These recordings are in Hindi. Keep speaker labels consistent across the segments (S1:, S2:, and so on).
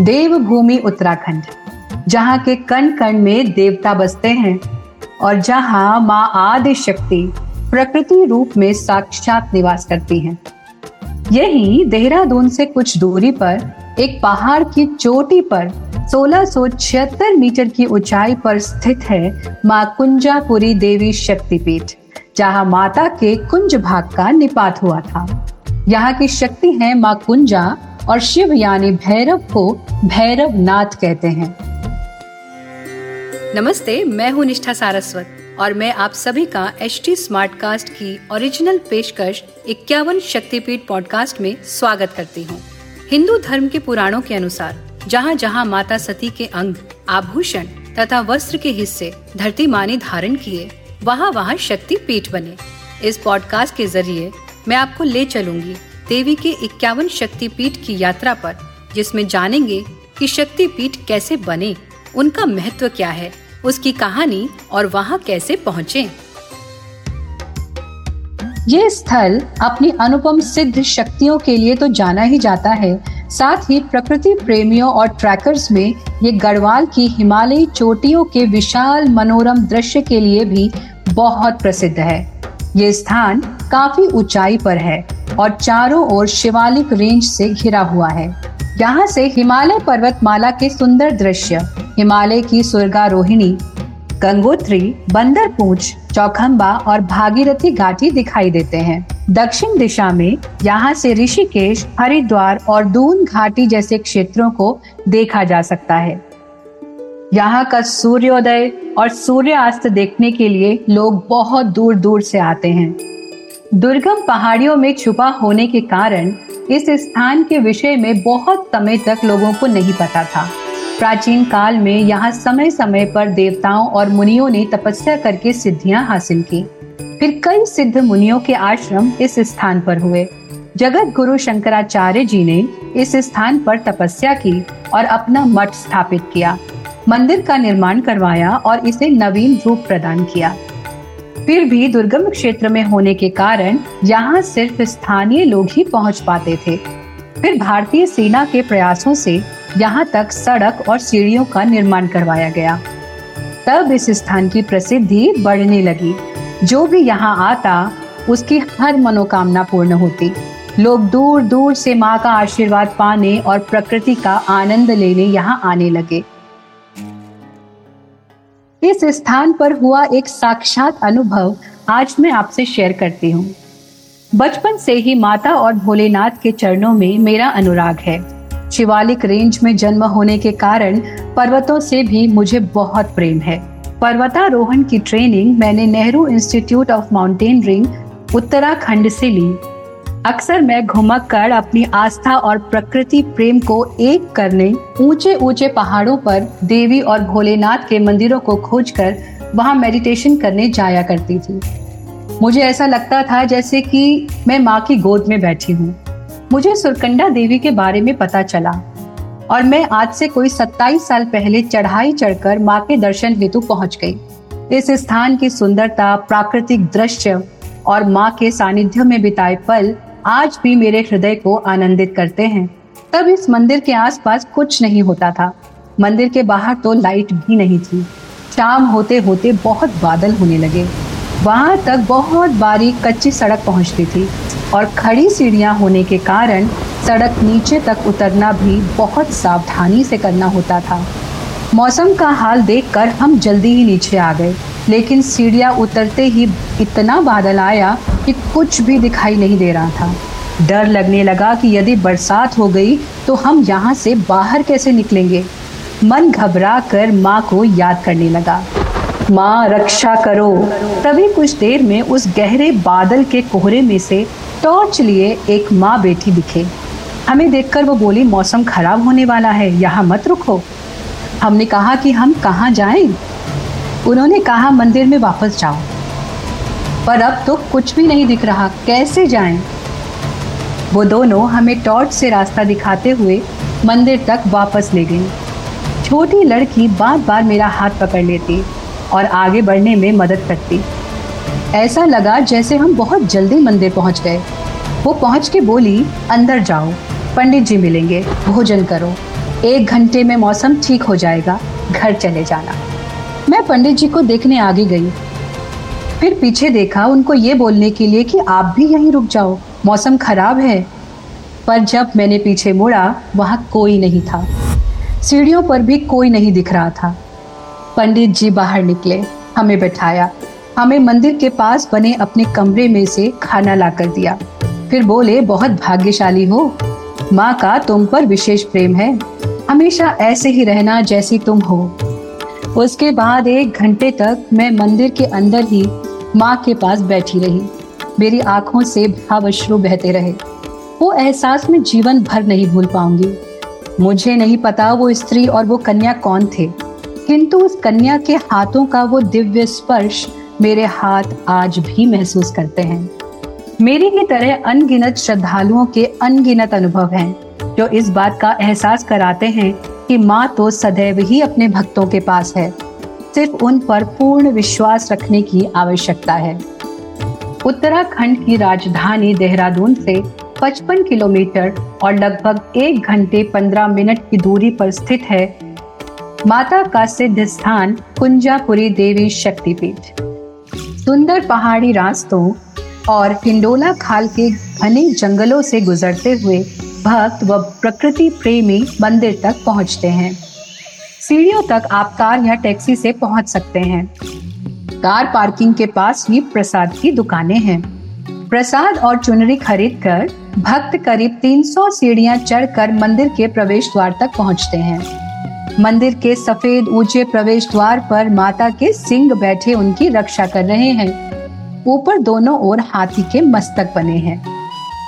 S1: देवभूमि उत्तराखंड, जहाँ के कण कण में देवता बसते हैं और जहाँ माँ आदि शक्ति प्रकृति रूप में साक्षात निवास करती हैं। यही देहरादून से कुछ दूरी पर एक पहाड़ की चोटी पर सोलह मीटर की ऊंचाई पर स्थित है माँ कुंजापुरी देवी शक्तिपीठ, जहाँ माता के कुंज भाग का निपात हुआ था यहाँ की शक्ति है माँ कुंजा और शिव यानी भैरव को भैरव नाथ कहते हैं।
S2: नमस्ते, मैं हूँ निष्ठा सारस्वत और मैं आप सभी का एच टी स्मार्ट कास्ट की ओरिजिनल पेशकश इक्यावन शक्तिपीठ पॉडकास्ट में स्वागत करती हूँ। हिंदू धर्म के पुराणों के अनुसार जहाँ जहाँ माता सती के अंग, आभूषण तथा वस्त्र के हिस्से धरती माँ ने धारण किए वहाँ वहाँ शक्ति पीठ बने। इस पॉडकास्ट के ज़रिए मैं आपको ले चलूँगी देवी के इक्यावन शक्ति पीठ की यात्रा पर, जिसमें जानेंगे कि शक्ति पीठ कैसे बने, उनका महत्व क्या है, उसकी कहानी और वहाँ कैसे पहुँचे।
S1: ये स्थल अपनी अनुपम सिद्ध शक्तियों के लिए तो जाना ही जाता है, साथ ही प्रकृति प्रेमियों और ट्रैकर्स में ये गढ़वाल की हिमालयी चोटियों के विशाल मनोरम दृश्य के लिए भी बहुत प्रसिद्ध है। ये स्थान काफ़ी ऊंचाई पर है। और चारों ओर शिवालिक रेंज से घिरा हुआ है। यहाँ से हिमालय पर्वतमाला के सुंदर दृश्य, हिमालय की स्वर्गारोहिणी, गंगोत्री बंदर पूछ चौखम्बा और भागीरथी घाटी दिखाई देते हैं। दक्षिण दिशा में यहाँ से ऋषिकेश, हरिद्वार और दून घाटी जैसे क्षेत्रों को देखा जा सकता है। यहाँ का सूर्योदय और सूर्यास्त देखने के लिए लोग बहुत दूर दूर से आते हैं। दुर्गम पहाड़ियों में छुपा होने के कारण इस स्थान के विषय में बहुत समय तक लोगों को नहीं पता था। प्राचीन काल में यहाँ समय समय पर देवताओं और मुनियों ने तपस्या करके सिद्धियाँ हासिल की। फिर कई सिद्ध मुनियों के आश्रम इस स्थान पर हुए। जगत गुरु शंकराचार्य जी ने इस स्थान पर तपस्या की और अपना मठ स्थापित किया। मंदिर का निर्माण करवाया और इसे नवीन रूप प्रदान किया। फिर भी दुर्गम क्षेत्र में होने के कारण यहाँ सिर्फ़ स्थानीय लोग ही पहुँच पाते थे। फिर भारतीय सेना के प्रयासों से यहाँ तक सड़क और सीढ़ियों का निर्माण करवाया गया। तब इस स्थान की प्रसिद्धि बढ़ने लगी। जो भी यहाँ आता, उसकी हर मनोकामना पूर्ण होती। लोग दूर दूर से माँ का आशीर्वाद पाने और प्रकृति का आनंद लेने यहाँ आने लगे। इस स्थान पर हुआ एक साक्षात अनुभव आज मैं आपसे शेयर करती हूँ। बचपन से ही माता और भोलेनाथ के चरणों में मेरा अनुराग है। शिवालिक रेंज में जन्म होने के कारण पर्वतों से भी मुझे बहुत प्रेम है। पर्वतारोहण की ट्रेनिंग मैंने Nehru institute of mountaineering Uttarakhand से ली। अक्सर मैं घुमक कर अपनी आस्था और प्रकृति प्रेम को एक करने ऊँचे ऊँचे पहाड़ों पर देवी और भोलेनाथ के मंदिरों को खोजकर वहाँ मेडिटेशन करने जाया करती थी। मुझे ऐसा लगता था जैसे कि मैं माँ की गोद में बैठी हूँ। मुझे सुरकंडा देवी के बारे में पता चला और मैं आज से कोई 27 साल पहले चढ़ाई चढ़कर माँ के दर्शन हेतु पहुँच गई। इस स्थान की सुंदरता, प्राकृतिक दृश्य और माँ के सानिध्य में बिताए पल आज भी मेरे हृदय को आनंदित करते हैं। तब इस मंदिर के आसपास कुछ नहीं होता था। मंदिर के बाहर तो लाइट भी नहीं थी। शाम होते होते बहुत बादल होने लगे। वहाँ तक बहुत बारीक कच्ची सड़क पहुँचती थी और खड़ी सीढ़ियाँ होने के कारण सड़क नीचे तक उतरना भी बहुत सावधानी से करना होता था। मौसम का हाल देखकर हम जल्दी ही नीचे आ गए, लेकिन सीढ़ियाँ उतरते ही इतना बादल आया कि कुछ भी दिखाई नहीं दे रहा था। डर लगने लगा कि यदि बरसात हो गई तो हम यहाँ से बाहर कैसे निकलेंगे? मन घबरा कर माँ को याद करने लगा। माँ, रक्षा करो। तभी कुछ देर में उस गहरे बादल के कोहरे में से टॉर्च लिए एक माँ बेटी दिखे। हमें देखकर वो बोली, मौसम खराब होने वाला है, यहाँ मत रुको। हमने कहा कि हम कहाँ जाएँ? उन्होंने कहा, मंदिर में वापस जाओ। पर अब तो कुछ भी नहीं दिख रहा। कैसे जाएँ? वो दोनों हमें टॉर्च से रास्ता दिखाते हुए मंदिर तक वापस ले गई छोटी लड़की बार बार मेरा हाथ पकड़ लेती और आगे बढ़ने में मदद करती। ऐसा लगा जैसे हम बहुत जल्दी मंदिर पहुँच गए। वो पहुँच के बोली, अंदर जाओ, पंडित जी मिलेंगे, भोजन करो। एक घंटे में मौसम ठीक हो जाएगा, घर चले जाना। मैं पंडित जी को देखने आगे गई। फिर पीछे देखा उनको ये बोलने के लिए कि आप भी यहीं रुक जाओ। मौसम खराब है। पर जब मैंने पीछे मुड़ा, वहाँ कोई नहीं था। सीढ़ियों पर भी कोई नहीं दिख रहा था। पंडित जी बाहर निकले, हमें बैठाया। हमें मंदिर के पास बने अपने कमरे में से खाना ला कर दिया। फिर बोले, बहुत भाग्यशाली हो। माँ का तुम पर विशेष प्रेम है। हमेशा ऐसे ही रहना जैसी तुम हो। उसके बाद एक घंटे तक मैं मंदिर के अंदर ही माँ के पास बैठी रही। मेरी आँखों से भावश्रु बहते रहे। वो एहसास में जीवन भर नहीं भूल पाऊँगी। मुझे नहीं पता वो स्त्री और वो कन्या कौन थे। किंतु उस कन्या के हाथों का वो दिव्य स्पर्श मेरे हाथ आज भी महसूस करते हैं। मेरी ही तरह अनगिनत श्रद्धालुओं के अनगिनत अनुभव हैं, जो इस बात का एहसास कराते हैं कि माँ तो सदैव ही अपने भक्तों के पास है। सिर्फ़ उन पर पूर्ण विश्वास रखने की आवश्यकता है। उत्तराखंड की राजधानी देहरादून से 55 किलोमीटर और लगभग एक घंटे 15 मिनट की दूरी पर स्थित है माता का सिद्ध स्थान कुंजापुरी देवी शक्तिपीठ। सुंदर पहाड़ी रास्तों और हिंडोला खाल के घने जंगलों से गुजरते हुए भक्त व प्रकृति प्रेमी मंदिर तक पहुँचते हैं। सीढ़ियों तक आप कार या टैक्सी से पहुँच सकते हैं। कार पार्किंग के पास ही प्रसाद की दुकानें हैं। प्रसाद और चुनरी खरीद कर भक्त करीब 300 सीढ़ियाँ चढ़कर मंदिर के प्रवेश द्वार तक पहुँचते हैं। मंदिर के सफ़ेद ऊँचे प्रवेश द्वार पर माता के सिंह बैठे उनकी रक्षा कर रहे हैं। ऊपर दोनों ओर हाथी के मस्तक बने हैं।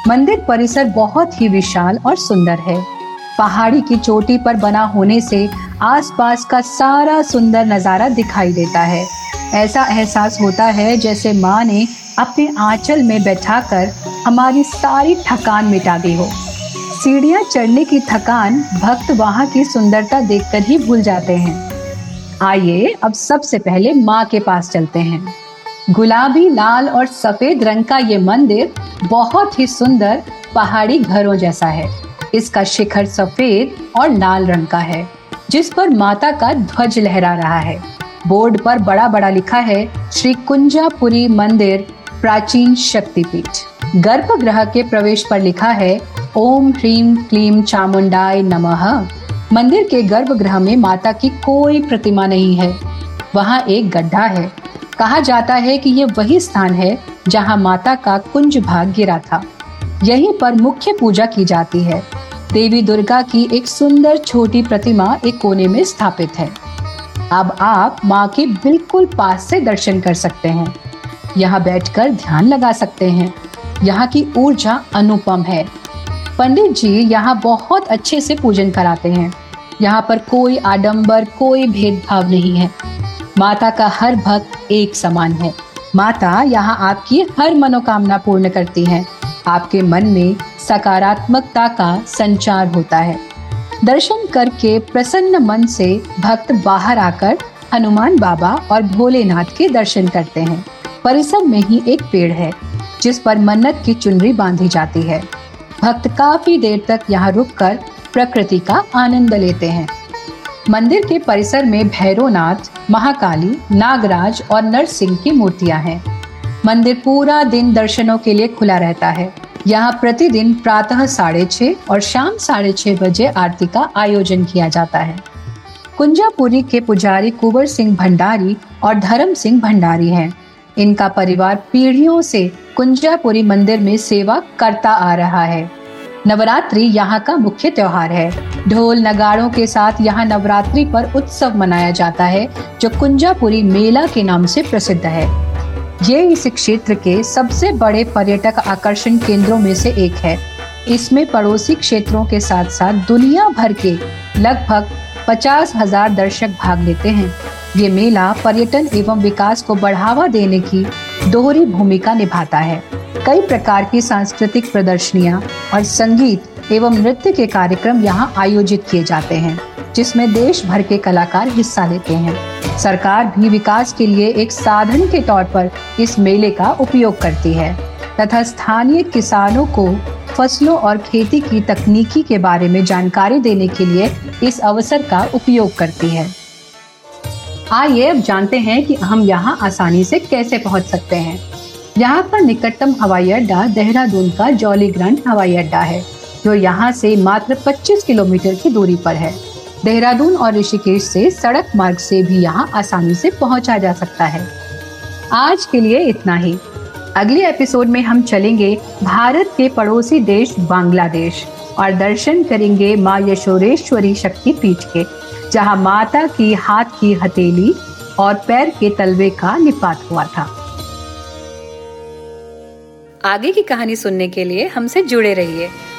S1: मंदिर परिसर बहुत ही विशाल और सुंदर है। पहाड़ी की चोटी पर बना होने से आसपास का सारा सुंदर नज़ारा दिखाई देता है। ऐसा एहसास होता है जैसे माँ ने अपने आंचल में बैठाकर हमारी सारी थकान मिटा दी हो। सीढ़ियाँ चढ़ने की थकान भक्त वहाँ की सुंदरता देखकर ही भूल जाते हैं। आइए अब सबसे पहले माँ के पास चलते हैं। गुलाबी, लाल और सफ़ेद रंग का ये मंदिर बहुत ही सुंदर पहाड़ी घरों जैसा है। इसका शिखर सफ़ेद और लाल रंग का है, जिस पर माता का ध्वज लहरा रहा है। बोर्ड पर बड़ा बड़ा लिखा है, श्री कुंजापुरी मंदिर, प्राचीन शक्तिपीठ। गर्भगृह के प्रवेश पर लिखा है, ओम ह्रीम क्लीम चामुंडाय नमः। मंदिर के गर्भगृह में माता की कोई प्रतिमा नहीं है। वहाँ एक गड्ढा है। कहा जाता है कि ये वही स्थान है, जहाँ माता का कुंज भाग गिरा था। यहीं पर मुख्य पूजा की जाती है। देवी दुर्गा की एक सुंदर छोटी प्रतिमा एक कोने में स्थापित है। अब आप माँ के बिल्कुल पास से दर्शन कर सकते हैं। यहाँ बैठकर ध्यान लगा सकते हैं। यहाँ की ऊर्जा अनुपम है। पंडित जी यहाँ बहुत अच्छे से पूजन कराते हैं। यहाँ पर कोई आडंबर, कोई भेदभाव नहीं है। माता का हर भक्त एक समान है। माता यहाँ आपकी हर मनोकामना पूर्ण करती है। आपके मन में सकारात्मकता का संचार होता है। दर्शन करके प्रसन्न मन से भक्त बाहर आकर हनुमान बाबा और भोलेनाथ के दर्शन करते हैं। परिसर में ही एक पेड़ है, जिस पर मन्नत की चुनरी बांधी जाती है। भक्त काफ़ी देर तक यहाँ रुककर प्रकृति का आनंद लेते हैं। मंदिर के परिसर में भैरवनाथ महाकाली, नागराज और नरसिंह की मूर्तियाँ हैं। मंदिर पूरा दिन दर्शनों के लिए खुला रहता है। यहाँ प्रतिदिन प्रातः साढ़े छः और शाम साढ़े छः बजे आरती का आयोजन किया जाता है। कुंजापुरी के पुजारी कुंवर सिंह भंडारी और धर्म सिंह भंडारी हैं। इनका परिवार पीढ़ियों से कुंजापुरी मंदिर में सेवा करता आ रहा है। नवरात्रि यहाँ का मुख्य त्योहार है। ढोल नगाड़ों के साथ यहाँ नवरात्रि पर उत्सव मनाया जाता है, जो कुंजापुरी मेला के नाम से प्रसिद्ध है। ये इस क्षेत्र के सबसे बड़े पर्यटक आकर्षण केंद्रों में से एक है। इसमें पड़ोसी क्षेत्रों के साथ साथ दुनिया भर के लगभग पचास हज़ार दर्शक भाग लेते हैं। ये मेला पर्यटन एवं विकास को बढ़ावा देने की दोहरी भूमिका निभाता है। कई प्रकार की सांस्कृतिक प्रदर्शनियाँ और संगीत एवं नृत्य के कार्यक्रम यहाँ आयोजित किए जाते हैं। जिसमें देश भर के कलाकार हिस्सा लेते हैं। सरकार भी विकास के लिए एक साधन के तौर पर इस मेले का उपयोग करती है। तथा स्थानीय किसानों को फ़सलों और खेती की तकनीकी के बारे में जानकारी देने के लिए इस अवसर का उपयोग करती है। आइए अब जानते हैं कि हम यहाँ आसानी से कैसे पहुँच सकते हैं। यहाँ का निकटतम हवाई अड्डा देहरादून का जॉली ग्रंट हवाई अड्डा है, जो यहाँ से मात्र 25 किलोमीटर की दूरी पर है। देहरादून और ऋषिकेश से सड़क मार्ग से भी यहाँ आसानी से पहुँचा जा सकता है। आज के लिए इतना ही। अगले एपिसोड में हम चलेंगे भारत के पड़ोसी देश बांग्लादेश और दर्शन करेंगे माँ यशोरेश्वरी शक्ति पीठ के, जहाँ माता की हाथ की हथेली और पैर के तलवे का निपात हुआ था।
S2: आगे की कहानी सुनने के लिए हमसे जुड़े रहिए।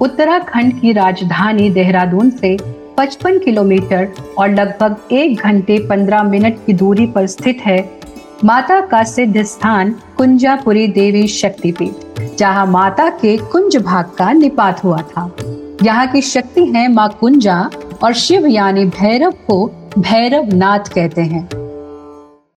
S1: Uttarakhand की राजधानी देहरादून से 55 किलोमीटर और लगभग एक घंटे 15 मिनट की दूरी पर स्थित है माता का सिद्ध स्थान कुंजापुरी देवी शक्तिपीठ, जहाँ माता के कुंज भाग का निपात हुआ था। यहाँ की शक्ति है माँ कुंजा और शिव यानी भैरव को भैरव नाथ कहते हैं।